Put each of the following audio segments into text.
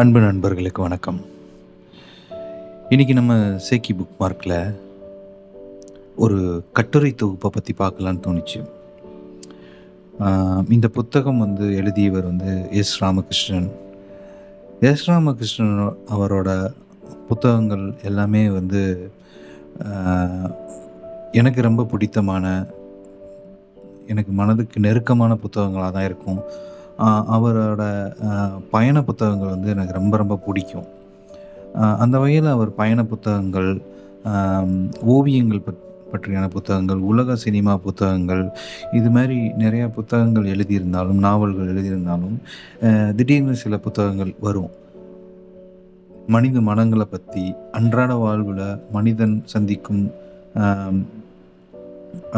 அன்பு நண்பர்களுக்கு வணக்கம். இன்றைக்கி நம்ம சேக்கி புக் மார்க்கில் ஒரு கட்டுரை தொகுப்பை பற்றி பார்க்கலான்னு தோணுச்சு. இந்த புத்தகம் வந்து எழுதியவர் வந்து எஸ் ராமகிருஷ்ணன். எஸ் ராமகிருஷ்ணன் அவரோட புத்தகங்கள் எல்லாமே வந்து எனக்கு ரொம்ப பிடித்தமான எனக்கு மனதுக்கு நெருக்கமான புத்தகங்களாக தான் இருக்கும். அவரோட பயண புத்தகங்கள் வந்து எனக்கு ரொம்ப ரொம்ப பிடிக்கும். அந்த வகையில் அவர் பயண புத்தகங்கள் ஓவியங்கள் பற் பற்றியான புத்தகங்கள் உலக சினிமா புத்தகங்கள் இது மாதிரி நிறையா புத்தகங்கள் எழுதியிருந்தாலும் நாவல்கள் எழுதியிருந்தாலும் திடீர்னு சில புத்தகங்கள் வரும். மனித மனங்களை பற்றி அன்றாட வாழ்வில் மனிதன் சந்திக்கும்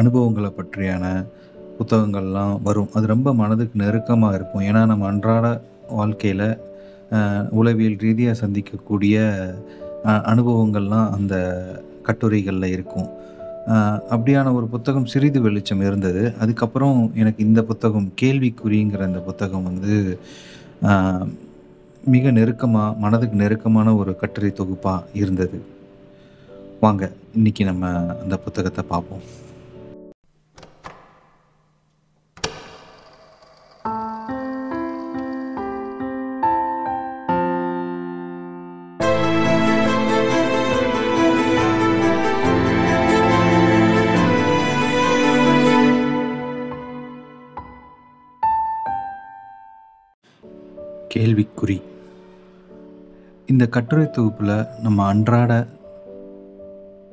அனுபவங்களை பற்றியான புத்தகங்கள்லாம் வரும். அது ரொம்ப மனதுக்கு நெருக்கமாக இருக்கும். ஏன்னா நம்ம அன்றாட வாழ்க்கையில் உளவியல் ரீதியாக சந்திக்கக்கூடிய அனுபவங்கள்லாம் அந்த கட்டுரைகளில் இருக்கும். அப்படியான ஒரு புத்தகம் சிறிது வெளிச்சம் இருந்தது. அதுக்கப்புறம் எனக்கு இந்த புத்தகம் கேள்விக்குறிங்கிற அந்த புத்தகம் வந்து மிக நெருக்கமாக மனதுக்கு நெருக்கமான ஒரு கட்டுரை தொகுப்பாக இருந்தது. வாங்க இன்னைக்கு நம்ம அந்த புத்தகத்தை பார்ப்போம். கேள்விக்குறி. இந்த கட்டுரை தொகுப்பில் நம்ம அன்றாட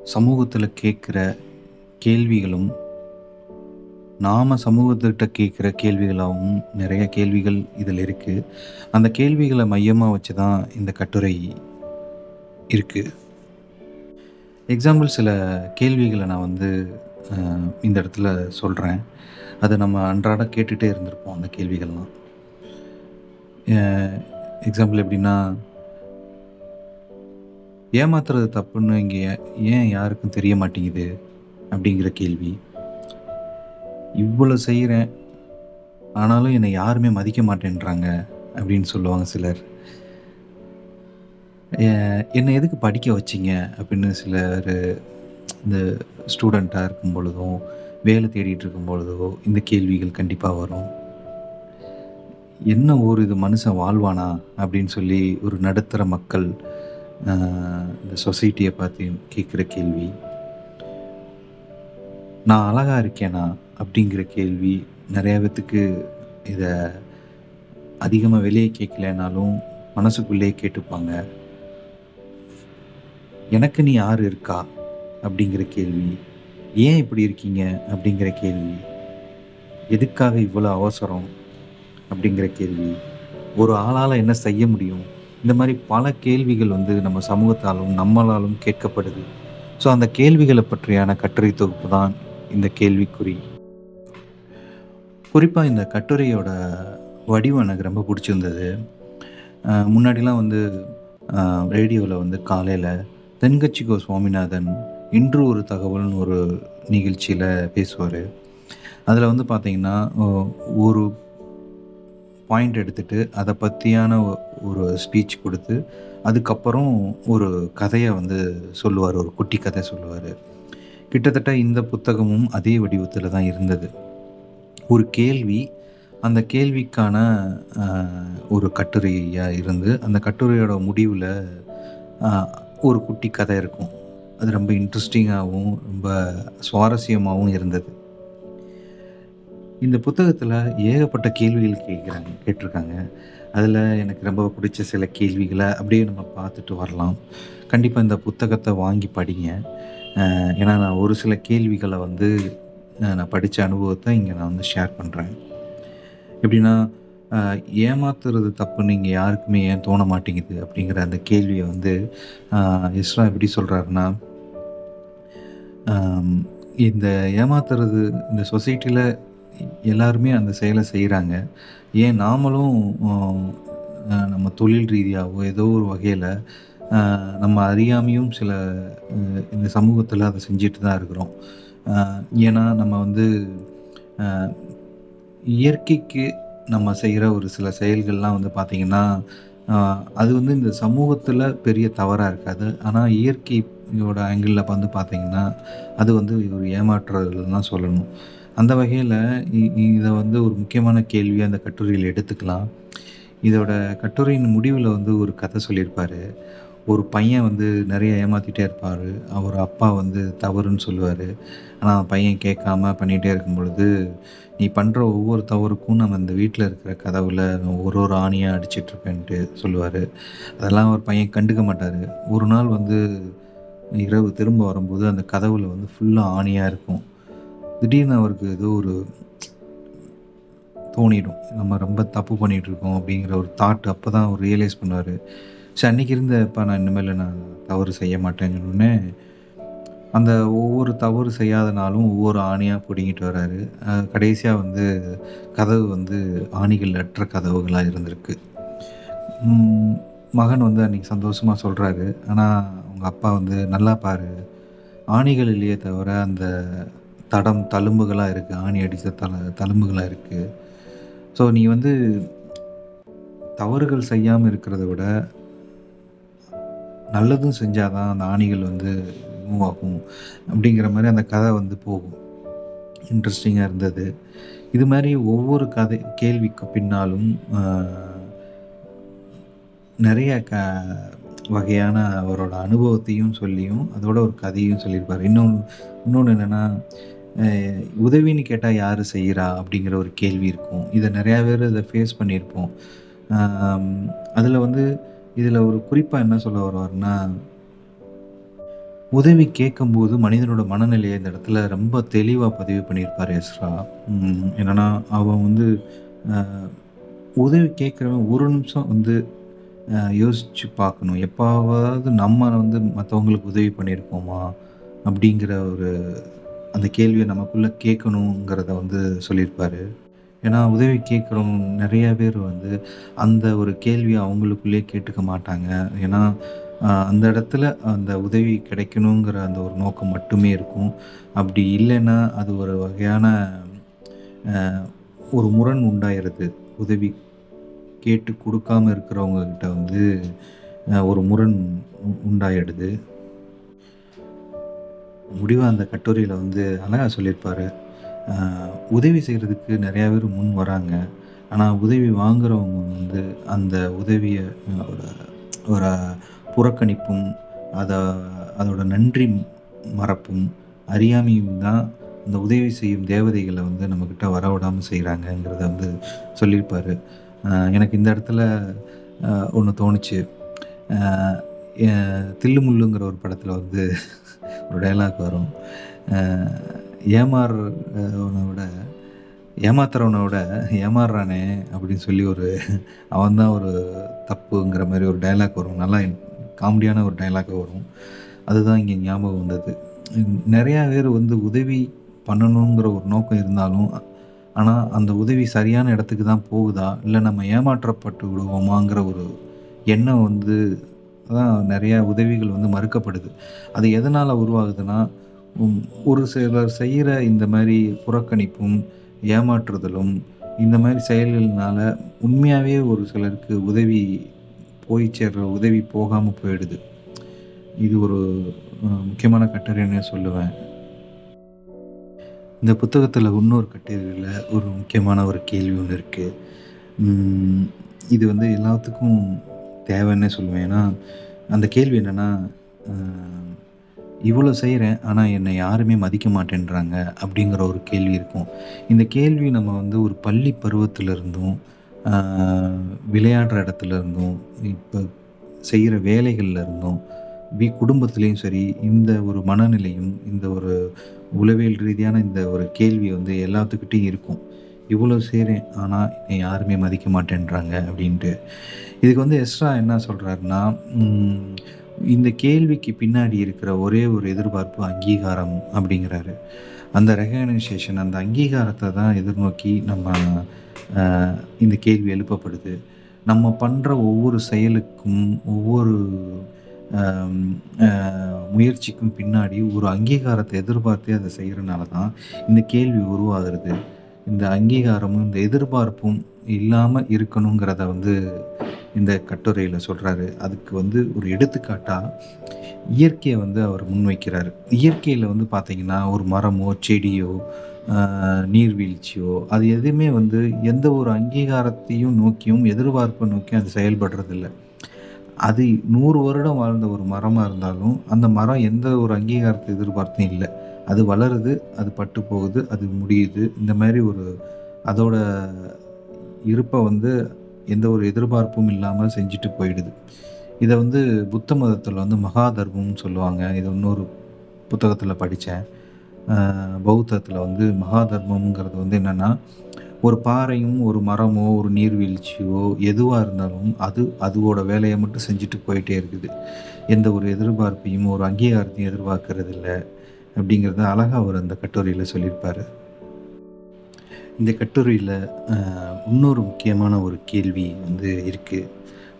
சமூகத்தில் கேட்குற கேள்விகளும் நாம் சமூகத்திட்ட கேட்குற கேள்விகளாகவும் நிறைய கேள்விகள் இதில் இருக்குது அந்த கேள்விகளை மையமாக வச்சு தான் இந்த கட்டுரை இருக்குது எக்ஸாம்பிள் சில கேள்விகளை நான் வந்து இந்த இடத்துல சொல்கிறேன் அதை நம்ம அன்றாட கேட்டுகிட்டே இருந்திருப்போம் அந்த கேள்விகள்லாம். எக்ஸாம்பிள் எப்படின்னா ஏமாத்துறது தப்புன்னு இங்கே ஏன் யாருக்கும் தெரிய மாட்டேங்குது அப்படிங்கிற கேள்வி. இவ்வளோ செய்கிறேன் ஆனாலும் என்னை யாருமே மதிக்க மாட்டேன்றாங்க அப்படின்னு சொல்லுவாங்க சிலர். என்னை எதுக்கு படிக்க வச்சிங்க அப்படின்னு சிலர் இந்த ஸ்டூடெண்ட்டாக இருக்கும் பொழுதும் வேலை தேடிட்டு இருக்கும் பொழுதோ இந்த கேள்விகள் கண்டிப்பாக வரும். என்ன ஊர் இது மனுஷன் வாழ்வானா அப்படின்னு சொல்லி ஒரு நடுத்தர மக்கள் இந்த சொசைட்டியை பார்த்து கேட்குற கேள்வி. நான் அழகா இருக்கேனா அப்படிங்கிற கேள்வி. நிறைய பேத்துக்கு இதை அதிகமாக வெளியே கேட்கலனாலும் மனசுக்குள்ளேயே கேட்டுப்பாங்க. எனக்கு நீ யார் இருக்கா அப்படிங்கிற கேள்வி. ஏன் இப்படி இருக்கீங்க அப்படிங்கிற கேள்வி. எதுக்காக இவ்வளோ அவசரம்? அப்படிங்கிற கேள்வி. ஒரு ஆளால் என்ன செய்ய முடியும்? இந்த மாதிரி பல கேள்விகள் வந்து நம்ம சமூகத்தாலும் நம்மளாலும் கேட்கப்படுது. ஸோ அந்த கேள்விகளை பற்றியான கட்டுரை தொகுப்பு தான் இந்த கேள்விக்குறி. குறிப்பாக இந்த கட்டுரையோட வடிவம் எனக்கு ரொம்ப பிடிச்சிருந்தது. முன்னாடிலாம் வந்து ரேடியோவில் வந்து காலையில் தென்கட்சிகோ சுவாமிநாதன் இன்று ஒரு தகவல்னு ஒரு நிகழ்ச்சியில் பேசுவார். அதில் வந்து பார்த்தீங்கன்னா ஒரு பாயிண்ட் எடுத்துட்டு அதை பற்றியான ஒரு ஸ்பீச் கொடுத்து அதுக்கப்புறம் ஒரு கதையை வந்து சொல்லுவார் ஒரு குட்டி கதை சொல்லுவார். கிட்டத்தட்ட இந்த புத்தகமும் அதே வடிவத்தில் தான் இருந்தது. ஒரு கேள்வி அந்த கேள்விக்கான ஒரு கட்டுரையாக இருந்து அந்த கட்டுரையோட முடிவில் ஒரு குட்டி கதை இருக்கும். அது ரொம்ப இன்ட்ரெஸ்டிங்காகவும் ரொம்ப சுவாரஸ்யமாகவும் இருந்தது. இந்த புத்தகத்தில் ஏகப்பட்ட கேள்விகள் கேட்குறாங்க கேட்டிருக்காங்க. அதில் எனக்கு ரொம்ப பிடிச்ச சில கேள்விகளை அப்படியே நம்ம பார்த்துட்டு வரலாம். கண்டிப்பாக இந்த புத்தகத்தை வாங்கி படிங்க. ஏன்னா நான் ஒரு சில கேள்விகளை வந்து நான் படித்த அனுபவத்தை இங்கே நான் வந்து ஷேர் பண்ணுறேன் எப்படின்னா ஏமாத்துறது தப்புன்னு இங்கே யாருக்குமே ஏன் தோண மாட்டேங்குது அப்படிங்கிற அந்த கேள்வியை வந்து இஸ்ரா எப்படி சொல்கிறாருன்னா இந்த ஏமாத்துறது இந்த சொசைட்டியில் எல்லாருமே அந்த செயலை செய்கிறாங்க ஏன் நாமளும் நம்ம தொழில் ரீதியாகவோ ஏதோ ஒரு வகையில் நம்ம அறியாமையும் சில இந்த சமூகத்தில் அதை செஞ்சுட்டு தான் இருக்கிறோம் ஏன்னா நம்ம வந்து இயற்கைக்கு நம்ம செய்கிற ஒரு சில செயல்கள்லாம் வந்து பார்த்திங்கன்னா அது வந்து இந்த சமூகத்தில் பெரிய தவறாக இருக்காது. ஆனால் இயற்கையோட ஆங்கிளில் வந்து பார்த்திங்கன்னா அது வந்து ஒரு ஏமாற்றுதல்னு தான் சொல்லணும். அந்த வகையில் இ வந்து ஒரு முக்கியமான கேள்வியா அந்த கட்டுரையில் எடுத்துக்கலாம். இதோட கட்டுரையின் முடிவில் வந்து ஒரு கதை சொல்லியிருப்பார். ஒரு பையன் வந்து நிறைய ஏமாத்திட்டே இருப்பார். அவர் அப்பா வந்து தவறுன்னு சொல்லுவார். ஆனால் பையன் கேட்காம பண்ணிகிட்டே இருக்கும் பொழுது, "நீ பண்ணுற ஒவ்வொரு தவறுக்கும் நம்ம இந்த வீட்டில் இருக்கிற கதவில் ஒரு ஒரு ஆணியாக அடிச்சிட்ருப்பேன்ட்டு சொல்லுவார். அதெல்லாம் ஒரு பையன் கண்டுக்க மாட்டார். ஒரு நாள் வந்து இரவு திரும்ப வரும்போது அந்த கதவில் வந்து ஃபுல்லாக ஆணியாக இருக்கும். திடீர்னு அவருக்கு ஏதோ ஒரு தோணிடும். நம்ம ரொம்ப தப்பு பண்ணிகிட்ருக்கோம் அப்படிங்கிற ஒரு தாட் அப்போ தான் அவர் ரியலைஸ் பண்ணுவார் சரி அன்றைக்கி இருந்தப்ப நான் இனிமேல் நான் தவறு செய்ய மாட்டேன்னு" அந்த ஒவ்வொரு தவறு செய்யாத நாளும் ஒவ்வொரு ஆணியாக பிடிங்கிட்டு வராரு. கடைசியாக வந்து கதவு வந்து ஆணிகள் அற்ற கதவுகளாக இருந்திருக்கு. மகன் வந்து அன்றைக்கி சந்தோஷமாக சொல்கிறாரு ஆனால் அவங்க அப்பா வந்து, "நல்லா பாரு, ஆணிகள் இல்லையே தவிர அந்த தடம் தழும்புகளாக இருக்குது ஆணி அடித்த தல தழும்புகளாக இருக்குது ஸோ நீ வந்து தவறுகள் செய்யாமல் இருக்கிறத விட" நல்லதும் செஞ்சால் தான் அந்த ஆணிகள் வந்து மூவ் ஆகும். அப்படிங்கிற மாதிரி அந்த கதை வந்து போகும். இன்ட்ரெஸ்டிங்காக இருந்தது. இது மாதிரி ஒவ்வொரு கதை கேள்விக்கு பின்னாலும் நிறைய க வகையான அவரோட அனுபவத்தையும் சொல்லியும், அதோட ஒரு கதையும் சொல்லியிருப்பார் இன்னொன்று இன்னொன்று என்னென்னா "உதவின்னு கேட்டால் யார் செய்கிறா அப்படிங்கிற ஒரு கேள்வி இருக்கும். இதை நிறையா பேர் இதை ஃபேஸ் பண்ணியிருப்போம். அதில் வந்து இதில் ஒரு குறிப்பாக என்ன சொல்ல வருவார்னா உதவி கேட்கும்போது மனிதனோட மனநிலையை இந்த இடத்துல ரொம்ப தெளிவாக பதிவு பண்ணியிருப்பாரு எஸ்ரா என்னென்னா அவன் வந்து உதவி கேட்குறவன் ஒரு நிமிஷம் வந்து யோசித்து பார்க்கணும். எப்பாவாவது நம்ம வந்து மற்றவங்களுக்கு உதவி பண்ணியிருக்கோமா? அப்படிங்கிற ஒரு அந்த கேள்வியை நமக்குள்ளே கேட்கணுங்கிறத வந்து சொல்லியிருப்பாரு. ஏன்னா, உதவி கேட்குறவங்க நிறைய பேர் வந்து அந்த ஒரு கேள்வியை அவங்களுக்குள்ளேயே கேட்டுக்க மாட்டாங்க. ஏன்னா, அந்த இடத்துல அந்த உதவி கிடைக்கணுங்கிற அந்த ஒரு நோக்கம் மட்டுமே இருக்கும். அப்படி இல்லைன்னா, அது ஒரு வகையான ஒரு முரண் உண்டாயிருது. உதவி கேட்டு கொடுக்காமல் இருக்கிறவங்க கிட்ட வந்து ஒரு முரண் உண்டாயிடுது. முடிவா அந்த கட்டுரையில் வந்து அழகாக சொல்லியிருப்பார் உதவி செய்கிறதுக்கு நிறையா பேர் முன் வராங்க. ஆனால் உதவி வாங்குறவங்க வந்து அந்த உதவியை ஒரு ஒரு புறக்கணிப்பும், அதை அதோட நன்றி மறப்பும், அறியாமையும் தான் இந்த உதவி செய்யும் தேவதைகளை வந்து நம்மக்கிட்ட வரவிடாமல் செய்கிறாங்கங்கிறத வந்து சொல்லியிருப்பார் எனக்கு இந்த இடத்துல ஒன்று தோணுச்சு. தில்லுமுள்ளுங்கிற தில்லு முல்லுங்கிற ஒரு படத்தில் வந்து ஒரு டயலாக் வரும். ஏமாறுறவனை விட ஏமாத்துறவனை விட ஏமாறுறானே அப்படின்னு சொல்லி ஒரு அவன் தான் ஒரு தப்புங்கிற மாதிரி ஒரு டயலாக் வரும். நல்லா காமெடியான ஒரு டைலாக்காக வரும். அதுதான் இங்கே ஞாபகம் வந்தது. நிறையா பேர் வந்து உதவி பண்ணணுங்கிற ஒரு நோக்கம் இருந்தாலும், ஆனால் அந்த உதவி சரியான இடத்துக்கு தான் போகுதா? இல்லை நம்ம ஏமாற்றப்பட்டு விடுவோமாங்கிற ஒரு எண்ணம் வந்து தான் நிறையா உதவிகள் வந்து மறுக்கப்படுது. அது எதனால் உருவாகுதுன்னா, ஒரு சிலர் செய்கிற இந்த மாதிரி புறக்கணிப்பும், ஏமாற்றுதலும், இந்த மாதிரி செயல்கள்னால உண்மையாகவே ஒரு சிலருக்கு உதவி போய் சேர்ற உதவி போகாமல் போயிடுது. இது ஒரு முக்கியமான கட்டுரைன்னு சொல்லுவேன். இந்த புத்தகத்தில் இன்னொரு கட்டுரையில் ஒரு முக்கியமான ஒரு கேள்வி ஒன்று இருக்குது இது வந்து எல்லாத்துக்கும் தேவைன்னே சொல்லுவேன். ஏன்னா, அந்த கேள்வி என்னென்னா "இவ்வளோ செய்கிறேன் ஆனால் என்னை யாருமே மதிக்க மாட்டேன்றாங்க." அப்படிங்கிற ஒரு கேள்வி இருக்கும். இந்த கேள்வி நம்ம வந்து ஒரு பள்ளி பருவத்திலிருந்தும், விளையாடுற இடத்துல இருந்தும், இப்போ செய்கிற வேலைகளில் இருந்தும், வி குடும்பத்துலேயும் சரி, இந்த ஒரு மனநிலையும், இந்த ஒரு உளவியல் ரீதியான இந்த ஒரு கேள்வி வந்து எல்லாத்துக்கிட்டேயும் இருக்கும். "இவ்வளோ செய்கிறேன் ஆனால் என்னை யாருமே மதிக்க மாட்டேன்றாங்க." அப்படின்ட்டு. இதுக்கு வந்து எஸ்ரா என்ன சொல்கிறாருன்னா இந்த கேள்விக்கு பின்னாடி இருக்கிற ஒரே ஒரு எதிர்பார்ப்பு அங்கீகாரம் அப்படிங்கிறாரு. அந்த ரெகக்னைசேஷன் அந்த அங்கீகாரத்தை தான் எதிர்நோக்கி நம்ம இந்த கேள்வி எழுப்பப்படுது. நம்ம பண்ணுற ஒவ்வொரு செயலுக்கும், ஒவ்வொரு முயற்சிக்கும் பின்னாடி ஒரு அங்கீகாரத்தை எதிர்பார்த்தே அதை செய்கிறனால தான் இந்த கேள்வி உருவாகிறது இந்த அங்கீகாரமும், இந்த எதிர்பார்ப்பும் இல்லாமல் இருக்கணுங்கிறத வந்து இந்த கட்டுரையில் சொல்கிறாரு அதுக்கு வந்து ஒரு எடுத்துக்காட்டாக இயற்கையை வந்து அவர் முன்வைக்கிறார். இயற்கையில் வந்து பார்த்திங்கன்னா ஒரு மரமோ செடியோ நீர்வீழ்ச்சியோ அது எதுவுமே வந்து எந்த ஒரு அங்கீகாரத்தையும் நோக்கியும் எதிர்பார்ப்பை நோக்கியும் அது செயல்படுறதில்ல. அது நூறு வருடம் வாழ்ந்த ஒரு மரமாக இருந்தாலும் அந்த மரம் எந்த ஒரு அங்கீகாரத்தை எதிர்பார்த்தும் இல்லை. அது வளருது அது பட்டு போகுது அது முடியுது. இந்த மாதிரி ஒரு அதோட இருப்பை வந்து எந்த ஒரு எதிர்பார்ப்பும் இல்லாமல் செஞ்சுட்டு போயிடுது. இதை வந்து புத்த மதத்தில் வந்து மகா தர்மம்னு சொல்லுவாங்க. இது இன்னொரு புத்தகத்தில் படித்தேன். பௌத்தத்தில் வந்து மகா தர்மம்ங்கிறது வந்து என்னென்னா ஒரு பாறையும் ஒரு மரமோ ஒரு நீர்வீழ்ச்சியோ எதுவாக இருந்தாலும் அது அதுவோட வேலையை மட்டும் செஞ்சுட்டு போயிட்டே இருக்குது. எந்த ஒரு எதிர்பார்ப்பையும் ஒரு அங்கீகாரத்தையும் எதிர்பார்க்கறது இல்லை அப்படிங்கிறத அழகாக அவர் அந்த கட்டுரையில் சொல்லியிருப்பார். இந்த கட்டுரையில் இன்னொரு முக்கியமான ஒரு கேள்வி வந்து இருக்குது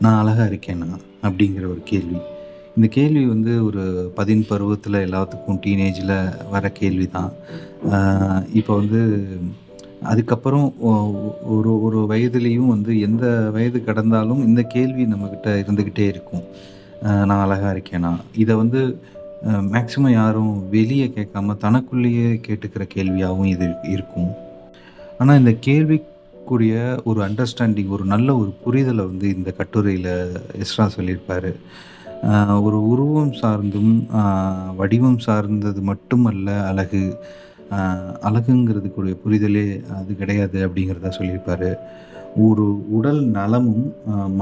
நான் அழகாக இருக்கேனா? அப்படிங்கிற ஒரு கேள்வி. இந்த கேள்வி வந்து ஒரு பதின் பருவத்தில் எல்லாத்துக்கும் டீனேஜில் வர கேள்வி தான் இப்போ வந்து அதுக்கப்புறம் ஒரு ஒரு வயதுலேயும் வந்து எந்த வயது கடந்தாலும் இந்த கேள்வி நம்மக்கிட்ட இருந்துக்கிட்டே இருக்கும். நான் அழகாக இருக்கேனா? இதை வந்து மேக்ஸிமம் யாரும் வெளியே கேட்காம தனக்குள்ளேயே கேட்டுக்கிற கேள்வியாகவும் இது இருக்கும். ஆனால் இந்த கேள்விக்குரிய ஒரு அண்டர்ஸ்டாண்டிங் ஒரு நல்ல ஒரு புரிதலை வந்து இந்த கட்டுரையில் இஸ்ரா சொல்லியிருப்பார். ஒரு உருவம் சார்ந்தும் வடிவம் சார்ந்தது மட்டுமல்ல அழகு ஆஹ் அழகுங்கிறதுக்குரிய புரிதலே அது கிடையாது அப்படிங்கிறத சொல்லியிருப்பார். ஒரு உடல் நலமும்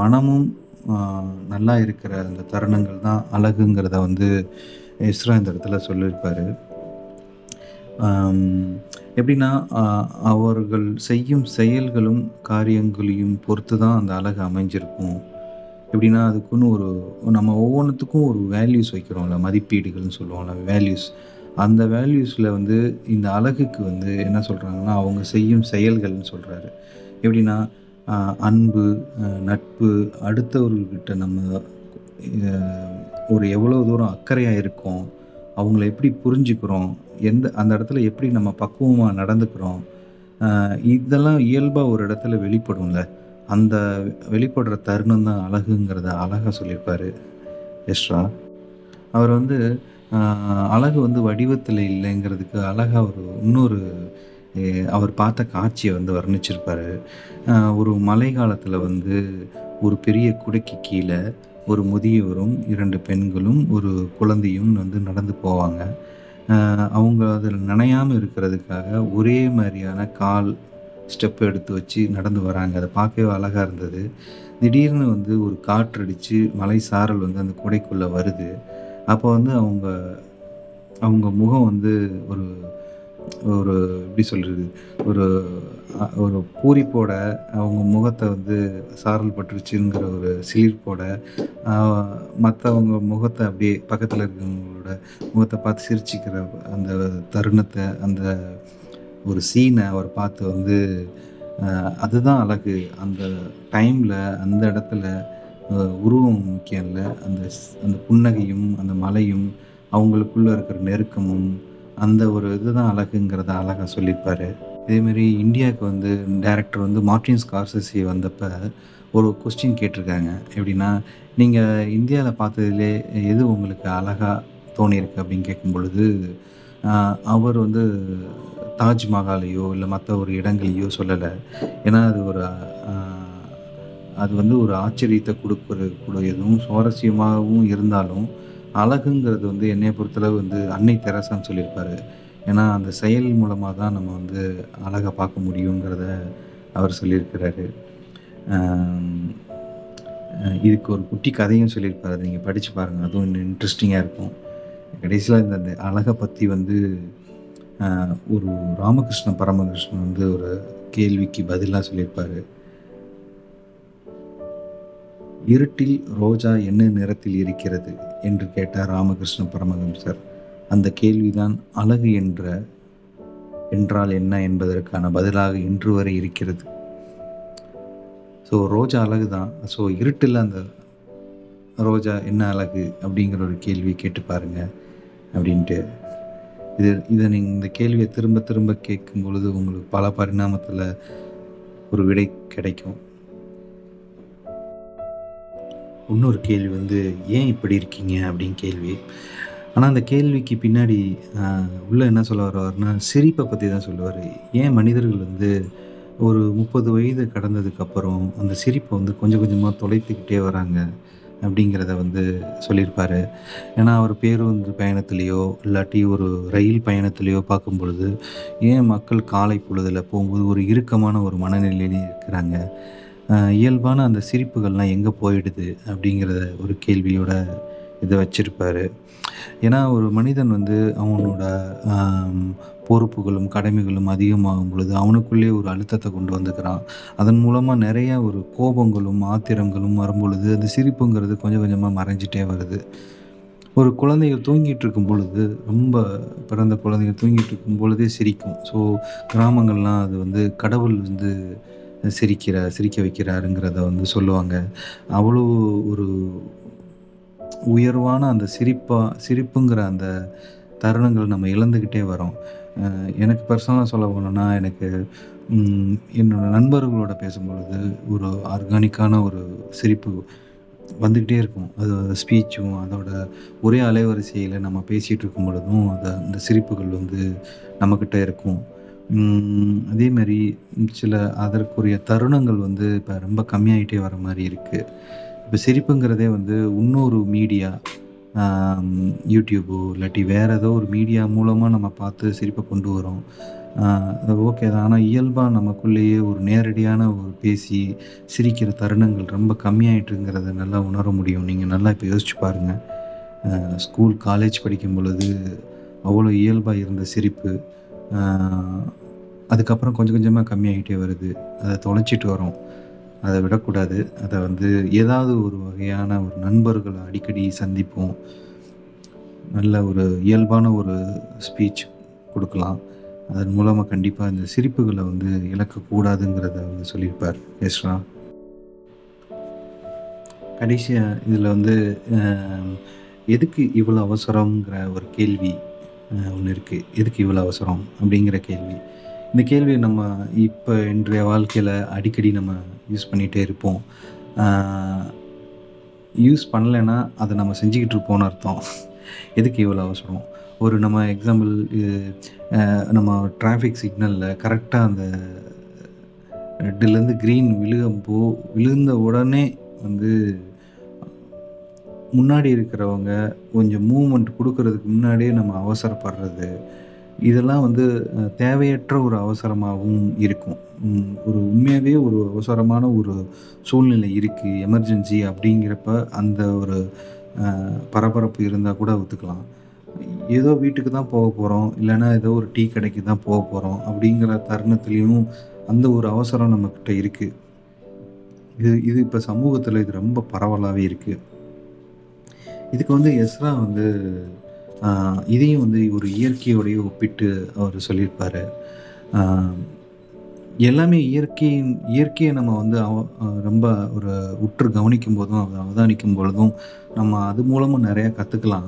மனமும் நல்லா இருக்கிற அந்த தருணங்கள் தான் அழகுங்கிறத வந்து இஸ்ரா இந்த இடத்துல சொல்லியிருப்பார். எப்படின்னா அவர்கள் செய்யும் செயல்களும் காரியங்களையும் பொறுத்து தான் அந்த அழகு அமைஞ்சிருக்கும். எப்படின்னா அதுக்குன்னு ஒரு நம்ம ஒவ்வொன்றுத்துக்கும் ஒரு வேல்யூஸ் வைக்கிறோம்ல மதிப்பீடுகள்னு சொல்லுவோம்ல வேல்யூஸ் அந்த வேல்யூஸில் வந்து இந்த அழகுக்கு வந்து என்ன சொல்கிறாங்கன்னா அவங்க செய்யும் செயல்கள்னு சொல்கிறாரு எப்படின்னா அன்பு நட்பு அடுத்தவர்கள்கிட்ட நம்ம ஒரு எவ்வளோ தூரம் அக்கறையாக இருக்கோம் அவங்கள எப்படி புரிஞ்சுக்கிறோம் எந்த அந்த இடத்துல எப்படி நம்ம பக்குவமாக நடந்துக்கிறோம் இதெல்லாம் இயல்பாக ஒரு இடத்துல வெளிப்படும்ல. அந்த வெளிப்படுற தருணம் தான் அழகுங்கிறத அழகாக சொல்லியிருப்பார் எஸ்ரா. அவர் வந்து அழகு வந்து வடிவத்தில் இல்லைங்கிறதுக்கு அழகாக ஒரு இன்னொரு அவர் பார்த்த காட்சியை வந்து வர்ணிச்சிருப்பார். ஒரு மழை காலத்தில் வந்து ஒரு பெரிய குடைக்கு கீழே ஒரு முதியவரும் இரண்டு பெண்களும் ஒரு குழந்தையும் வந்து நடந்து போவாங்க. அவங்க அதில் நனையாமல் இருக்கிறதுக்காக ஒரே மாதிரியான கால் ஸ்டெப் எடுத்து வச்சு நடந்து வராங்க. அதை பார்க்கவே அழகாக இருந்தது. திடீர்னு வந்து ஒரு காற்றடிச்சு மலை சாரல் வந்து அந்த குடைக்குள்ளே வருது. அப்போ வந்து அவங்க அவங்க முகம் வந்து ஒரு ஒரு எப்படி சொல்கிறது ஒரு ஒரு பூரிப்போட அவங்க முகத்தை வந்து சாரல் பட்டுருச்சுங்கிற ஒரு சிலிர்ப்போட மற்றவங்க முகத்தை அப்படியே பக்கத்தில் இருக்கிறவங்களோட முகத்தை பார்த்து சிரிச்சிக்கிற அந்த தருணத்தை அந்த ஒரு சீனை அவர் பார்த்து வந்து அதுதான் அழகு. அந்த டைமில் அந்த இடத்துல உருவம் முக்கியம் இல்லை. அந்த அந்த புன்னகையும் அந்த மலையும் அவங்களுக்குள்ளே இருக்கிற நெருக்கமும் அந்த ஒரு இதுதான் அழகுங்கிறத அழகாக சொல்லியிருப்பார். இதேமாரி இந்தியாவுக்கு வந்து டேரக்டர் வந்து மார்டின் ஸ்கார்சசி வந்தப்போ ஒரு கொஸ்டின் கேட்டிருக்காங்க. எப்படின்னா நீங்கள் இந்தியாவில் பார்த்ததுலே எது உங்களுக்கு அழகாக தோணியிருக்கு அப்படின்னு கேட்கும் பொழுது அவர் வந்து தாஜ்மஹாலையோ இல்லை மற்ற ஒரு இடங்களையோ சொல்லலை. ஏன்னா அது ஒரு அது வந்து ஒரு ஆச்சரியத்தை கொடுக்குற கூடியதும் சுவாரஸ்யமாகவும் இருந்தாலும் அழகுங்கிறது வந்து என்னைய பொறுத்தளவு வந்து அன்னை தெரசான்னு சொல்லியிருப்பார். ஏன்னா அந்த செயல் மூலமாக தான் நம்ம வந்து அழகை பார்க்க முடியுங்கிறத அவர் சொல்லியிருக்கிறாரு. இதுக்கு ஒரு குட்டி கதையும் சொல்லியிருப்பார். அதை நீங்கள் படித்து பாருங்கள் அதுவும் இன்னும் இன்ட்ரெஸ்டிங்காக இருக்கும். கடைசியில் இந்த அழகை பற்றி வந்து ஒரு ராமகிருஷ்ண பரமகிருஷ்ணன் வந்து ஒரு கேள்விக்கு பதிலாக சொல்லியிருப்பாரு. இருட்டில் ரோஜா என்ன நிறத்தில் இருக்கிறது? என்று கேட்டார் ராமகிருஷ்ண பரமஹம்சர். அந்த கேள்விதான் அழகு என்ற என்றால் என்ன என்பதற்கான பதிலாக இன்று வரை இருக்கிறது. ஸோ ரோஜா அழகு தான் ஸோ இருட்டில் அந்த ரோஜா என்ன அழகு அப்படிங்கிற ஒரு கேள்வி கேட்டு பாருங்க அப்படின்ட்டு. இது இதை நீங்கள் இந்த கேள்வியை திரும்ப திரும்ப கேட்கும் பொழுது உங்களுக்கு பல பரிணாமத்தில் ஒரு விடை கிடைக்கும். இன்னொரு கேள்வி வந்து ஏன் இப்படி இருக்கீங்க? அப்படின்னு கேள்வி. ஆனால் அந்த கேள்விக்கு பின்னாடி உள்ளே உள்ள என்ன சொல்ல வருவார்னா சிரிப்பை பற்றி தான் சொல்லுவார். ஏன் மனிதர்கள் வந்து ஒரு முப்பது வயது கடந்ததுக்கப்புறம் அந்த சிரிப்பை வந்து கொஞ்சம் கொஞ்சமாக தொலைத்துக்கிட்டே வராங்க அப்படிங்கிறத வந்து சொல்லியிருப்பார். ஏன்னா அவர் பேருந்து பயணத்துலேயோ இல்லாட்டி ஒரு ரயில் பயணத்துலேயோ பார்க்கும் பொழுது ஏன் மக்கள் காலை பொழுதில் போகும்போது ஒரு இறுக்கமான ஒரு மனநிலையிலே இருக்கிறாங்க? இயல்பான அந்த சிரிப்புகள்லாம் எங்கே போயிடுது அப்படிங்கிறத ஒரு கேள்வியோட இதை வச்சுருப்பார். ஏன்னா ஒரு மனிதன் வந்து அவனோட பொறுப்புகளும் கடமைகளும் அதிகமாகும் பொழுது அவனுக்குள்ளே ஒரு அழுத்தத்தை கொண்டு வந்துக்கிறான். அதன் மூலமாக நிறைய ஒரு கோபங்களும் ஆத்திரங்களும் வரும்பொழுது அந்த சிரிப்புங்கிறது கொஞ்சம் கொஞ்சமாக மறைஞ்சிட்டே வருது. ஒரு குழந்தைகள் தூங்கிட்டு இருக்கும் பொழுது ரொம்ப பிறந்த குழந்தைகள் தூங்கிட்டு இருக்கும் பொழுதே சிரிக்கும். ஸோ கிராமங்கள்லாம் அது வந்து கடவுள் வந்து சிரிக்கிறார் சிரிக்க வைக்கிறாருங்கிறத வந்து சொல்லுவாங்க. அவ்வளோ ஒரு உயர்வான அந்த சிரிப்பா சிரிப்புங்கிற அந்த தருணங்கள் நம்ம இழந்துக்கிட்டே வரோம். எனக்கு பர்சனலாக சொல்ல போனோம்னா எனக்கு என்னோடய என்னோட நண்பர்களோட பேசும்பொழுது ஒரு ஆர்கானிக்கான ஒரு சிரிப்பு வந்துக்கிட்டே இருக்கும். அது ஸ்பீச்சும் அதோட ஒரே அலைவரிசையில் நம்ம பேசிகிட்டு இருக்கும் பொழுதும் அது அந்த சிரிப்புகள் வந்து நம்மக்கிட்ட இருக்கும். அதே மாதிரி சில அதற்குரிய தருணங்கள் வந்து இப்போ ரொம்ப கம்மியாயிட்டே வர மாதிரி இருக்குது இப்போ சிரிப்புங்கிறதே வந்து இன்னொரு மீடியா யூடியூபோ இல்லாட்டி வேறு ஏதோ ஒரு மீடியா மூலமாக நம்ம பார்த்து சிரிப்பை கொண்டு வரோம். அது ஓகே தான். ஆனால் இயல்பாக நமக்குள்ளேயே ஒரு நேரடியான ஒரு பேசி சிரிக்கிற தருணங்கள் ரொம்ப கம்மியாயிட்டுங்கிறத நல்லா உணர முடியும். நீங்கள் நல்லா இப்போ யோசிச்சு பாருங்கள் ஸ்கூல் காலேஜ் படிக்கும் பொழுது அவ்வளோ இயல்பாக இருந்த சிரிப்பு அதுக்கப்புறம் கொஞ்சம் கொஞ்சமாக கம்மியாகிட்டே வருது. அதை தொலைச்சிட்டு வரோம். அதை விடக்கூடாது. அதை வந்து ஏதாவது ஒரு வகையான ஒரு நண்பர்களை அடிக்கடி சந்திப்போம். நல்ல ஒரு இயல்பான ஒரு ஸ்பீச் கொடுக்கலாம். அதன் மூலமாக கண்டிப்பாக இந்த சிரிப்புகளை வந்து இழக்கக்கூடாதுங்கிறத வந்து சொல்லியிருப்பார் எஸ்ரா கடைசியாக இதில் வந்து எதுக்கு இவ்வளோ அவசரங்கிற ஒரு கேள்வி ஒன்று இருக்குது எதுக்கு இவ்வளோ அவசரம்? அப்படிங்கிற கேள்வி. இந்த கேள்வியை நம்ம இப்போ இன்றைய வாழ்க்கையில் அடிக்கடி நம்ம யூஸ் பண்ணிகிட்டே இருப்போம். யூஸ் பண்ணலைன்னா அதை நம்ம செஞ்சுக்கிட்டு இருப்போம்னு அர்த்தம். எதுக்கு இவ்வளோ அவசரம்? ஒரு நம்ம எக்ஸாம்பிள் நம்ம டிராஃபிக் சிக்னலில் கரெக்டாக அந்த ரெட்டுலேருந்து க்ரீன் விழுகப்போ விழுந்த உடனே வந்து முன்னாடி இருக்கிறவங்க கொஞ்சம் மூமெண்ட் கொடுக்கறதுக்கு முன்னாடியே நம்ம அவசரப்படுறது. இதெல்லாம் வந்து தேவையற்ற ஒரு அவசரமாகவும் இருக்கும். ஒரு உண்மையாகவே ஒரு அவசரமான ஒரு சூழ்நிலை இருக்குது எமர்ஜென்சி அப்படிங்கிறப்ப அந்த ஒரு பரபரப்பு இருந்தால் கூட ஒத்துக்கலாம். ஏதோ வீட்டுக்கு தான் போக போகிறோம் இல்லைன்னா ஏதோ ஒரு டீ கடைக்கு தான் போக போகிறோம் அப்படிங்கிற தருணத்துலேயும் அந்த ஒரு அவசரம் நம்மக்கிட்ட இருக்குது இது இது இப்போ சமூகத்தில் இது ரொம்ப பரவலாகவே இருக்குது இதுக்கு வந்து எஸ்ரா வந்து இதையும் வந்து ஒரு இயற்கையோடைய ஒப்பிட்டு அவர் சொல்லியிருப்பார். எல்லாமே இயற்கையின் இயற்கையை நம்ம வந்து அவ ரொம்ப ஒரு உற்று கவனிக்கும் போதும் அதை அவதானிக்கும் பொழுதும் நம்ம அது மூலமாக நிறையா கற்றுக்கலாம்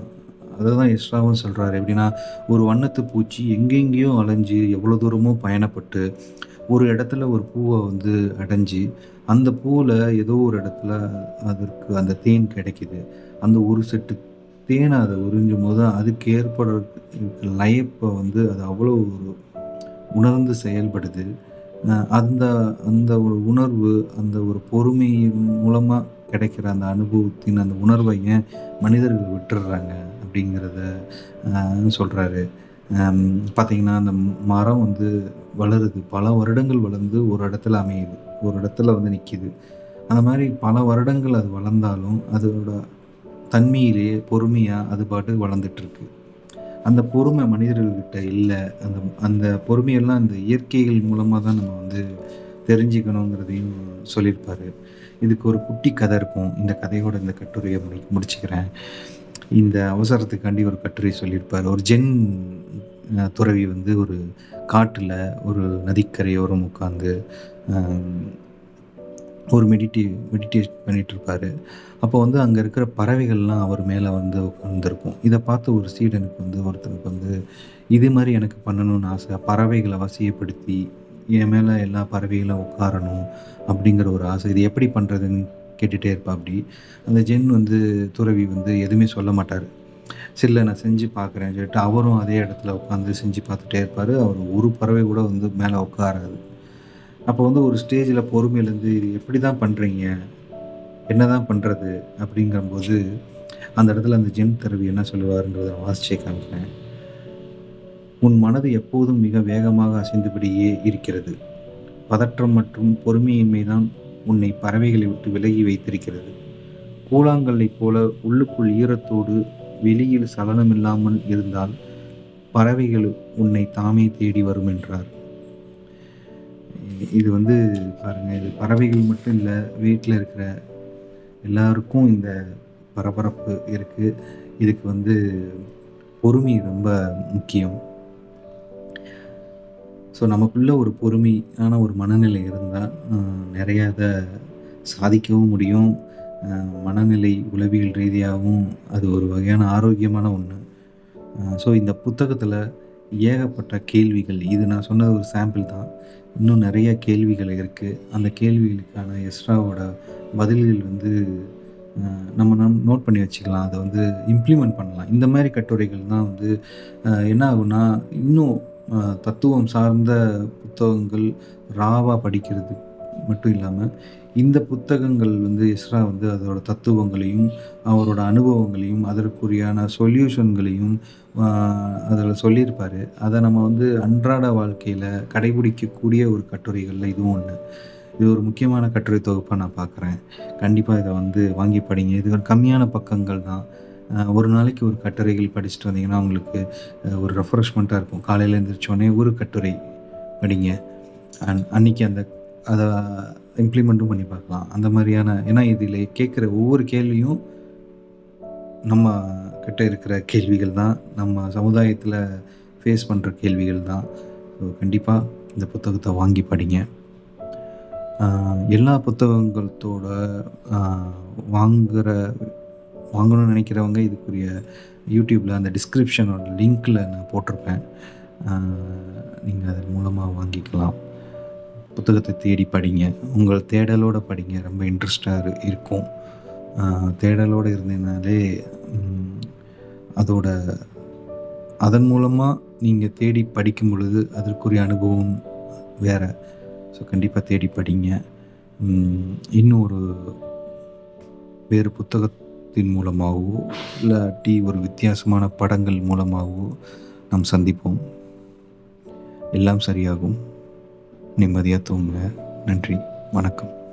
அதை தான் எஸ்ட்ராவும் சொல்கிறாரு எப்படின்னா ஒரு வண்ணத்து பூச்சி எங்கெங்கேயோ அலைஞ்சு எவ்வளோ தூரமோ பயணப்பட்டு ஒரு இடத்துல ஒரு பூவை வந்து அடைஞ்சு அந்த பூவில் ஏதோ ஒரு இடத்துல அதற்கு அந்த தேன் கிடைக்கிது. அந்த ஒரு செட்டு தேனை அதை உறிஞ்சும் போது அதுக்கு ஏற்படுற லயப்பை வந்து அது அவ்வளோ ஒரு உணர்ந்து செயல்படுது. அந்த அந்த ஒரு உணர்வு அந்த ஒரு பொறுமையின் மூலமாக கிடைக்கிற அந்த அனுபவத்தின் அந்த உணர்வை ஏன் மனிதர்கள் விட்டுடுறாங்க அப்படிங்கிறத சொல்கிறாரு பார்த்தீங்கன்னா அந்த மரம் வந்து வளருது. பல வருடங்கள் வளர்ந்து ஒரு இடத்துல அமையுது. ஒரு இடத்துல வந்து நிற்கிது அந்த மாதிரி பல வருடங்கள் அது வளர்ந்தாலும் அதோட தன்மையிலேயே பொறுமையாக அது பாட்டு வளர்ந்துட்டுருக்கு. அந்த பொறுமை மனிதர்கள்கிட்ட இல்லை. அந்த அந்த பொறுமையெல்லாம் இந்த இயற்கைகள் மூலமாக தான் நம்ம வந்து தெரிஞ்சுக்கணுங்கிறதையும் சொல்லியிருப்பார். இதுக்கு ஒரு குட்டி கதை இருக்கும். இந்த கதையோட இந்த கட்டுரையை முடி முடிச்சுக்கிறேன். இந்த அவசரத்துக்காண்டி ஒரு கட்டுரை சொல்லியிருப்பார். ஒரு ஜென் துறவி வந்து ஒரு காட்டில் ஒரு நதிக்கரையோரம் உட்காந்து ஒரு மெடிடே மெடிடேட் பண்ணிகிட்டு இருப்பார் அப்போ வந்து அங்கே இருக்கிற பறவைகள்லாம் அவர் மேலே வந்து உட்காந்துருக்கும் இதை பார்த்து ஒரு சீடனுக்கு வந்து ஒருத்தனுக்கு வந்து இது மாதிரி எனக்கு பண்ணணும்னு ஆசை. பறவைகளை வசியப்படுத்தி என் மேலே எல்லா பறவைகளும் உட்காரணும் அப்படிங்கிற ஒரு ஆசை. இது எப்படி பண்ணுறதுன்னு கேட்டுகிட்டே இருப்பாப்படி அந்த ஜென் வந்து துறவி வந்து எதுவுமே சொல்ல மாட்டார். சில நான் செஞ்சு பார்க்குறேன்னு சொல்லிட்டு அவரும் அதே இடத்துல உட்காந்து செஞ்சு பார்த்துட்டே இருப்பார். அவர் ஒரு பறவை கூட வந்து மேலே உட்காராது. அப்போ வந்து ஒரு ஸ்டேஜில் பொறுமையிலேருந்து இது எப்படி தான் பண்ணுறீங்க என்ன தான் பண்ணுறது அப்படிங்கும்போது அந்த இடத்துல அந்த ஜென் தரவி என்ன சொல்லுவாருன்றதை நான் வாசிச்சே காமிக்கிறேன். உன் மனது எப்போதும் மிக வேகமாக அசைந்தபடியே இருக்கிறது. பதற்றம் மற்றும் பொறுமையின்மை தான் உன்னை பறவைகளை விட்டு விலகி வைத்திருக்கிறது. கூழாங்கல்லைப் போல உள்ளுக்குள் ஈரத்தோடு வெளியில் சலனமில்லாமல் இருந்தால் பறவைகள் உன்னை தாமே தேடி வரும் என்றார். இது வந்து பாருங்கள் இது பறவைகள் மட்டும் இல்லை வீட்டில் இருக்கிற எல்லாருக்கும் இந்த பரபரப்பு இருக்குது இதுக்கு வந்து பொறுமை ரொம்ப முக்கியம். ஸோ நமக்குள்ளே ஒரு பொறுமையான ஒரு மனநிலை இருந்தால் நிறையா இதை சாதிக்கவும் முடியும். மனநிலை உளவியல் ரீதியாகவும் அது ஒரு வகையான ஆரோக்கியமான ஒன்று ஸோ இந்த புத்தகத்தில் ஏகப்பட்ட கேள்விகள் இது நான் சொன்னது ஒரு சாம்பிள் தான். இன்னும் நிறைய கேள்விகள் இருக்குது அந்த கேள்விகளுக்கான எஸ்ராவோட பதில்கள் வந்து நம்ம நம் நோட் பண்ணி வச்சுக்கலாம். அதை வந்து இம்ப்ளிமெண்ட் பண்ணலாம். இந்த மாதிரி கட்டுரைகள் தான் வந்து என்ன ஆகுனா இன்னும் தத்துவம் சார்ந்த புத்தகங்கள் ராவாக படிக்கிறது மட்டும் இல்லாமல் இந்த புத்தகங்கள் வந்து இஸ்ரா வந்து அதோட தத்துவங்களையும் அவரோட அனுபவங்களையும் அதற்குரியான சொல்யூஷன்களையும் அதில் சொல்லியிருப்பார். அதை நம்ம வந்து அன்றாட வாழ்க்கையில் கடைபிடிக்கக்கூடிய ஒரு கட்டுரைகளில் இதுவும் ஒன்று இது ஒரு முக்கியமான கட்டுரை தொகுப்பாக நான் பார்க்குறேன் கண்டிப்பாக இதை வந்து வாங்கி படிங்க. இது ஒரு கம்மியான பக்கங்கள் தான். ஒரு நாளைக்கு ஒரு கட்டுரைகள் படிச்சுட்டு வந்தீங்கன்னா உங்களுக்கு ஒரு ரெஃப்ரெஷ்மெண்ட்டாக இருக்கும். காலையில் எழுந்திரிச்சோடனே ஒரு கட்டுரை படிங்க. அன் அன்னைக்கு அந்த அதை இம்ப்ளிமெண்ட்டும் பண்ணி பார்க்கலாம். அந்த மாதிரியான ஏன்னா இதில் கேட்குற ஒவ்வொரு கேள்வியும் நம்ம கிட்ட இருக்கிற கேள்விகள் தான் நம்ம சமுதாயத்தில் ஃபேஸ் பண்ணுற கேள்விகள் தான். ஸோ கண்டிப்பாக இந்த புத்தகத்தை வாங்கி படிங்க. எல்லா புத்தகங்களத்தோட வாங்குகிற வாங்கணும்னு நினைக்கிறவங்க இதுக்குரிய யூடியூப்பில் அந்த டிஸ்கிரிப்ஷனோட லிங்க்கில் நான் போட்டிருப்பேன். நீங்கள் அதன் மூலமாக வாங்கிக்கலாம். புத்தகத்தை தேடி படிங்க. உங்கள் தேடலோடு படிங்க. ரொம்ப இன்ட்ரெஸ்டாக இருக்கும். தேடலோடு இருந்தீங்கனாலே அதோட அதன் மூலமாக நீங்கள் தேடி படிக்கும் பொழுது அதற்குரிய அனுபவம் வேறு. ஸோ கண்டிப்பாக தேடி படிங்க. இன்னும் ஒரு வேறு புத்தகத்தின் மூலமாகவோ இல்லாட்டி ஒரு வித்தியாசமான படங்கள் மூலமாகவோ நாம் சந்திப்போம். எல்லாம் சரியாகும். நிம்மதியாக தூங்குங்க. நன்றி. வணக்கம்.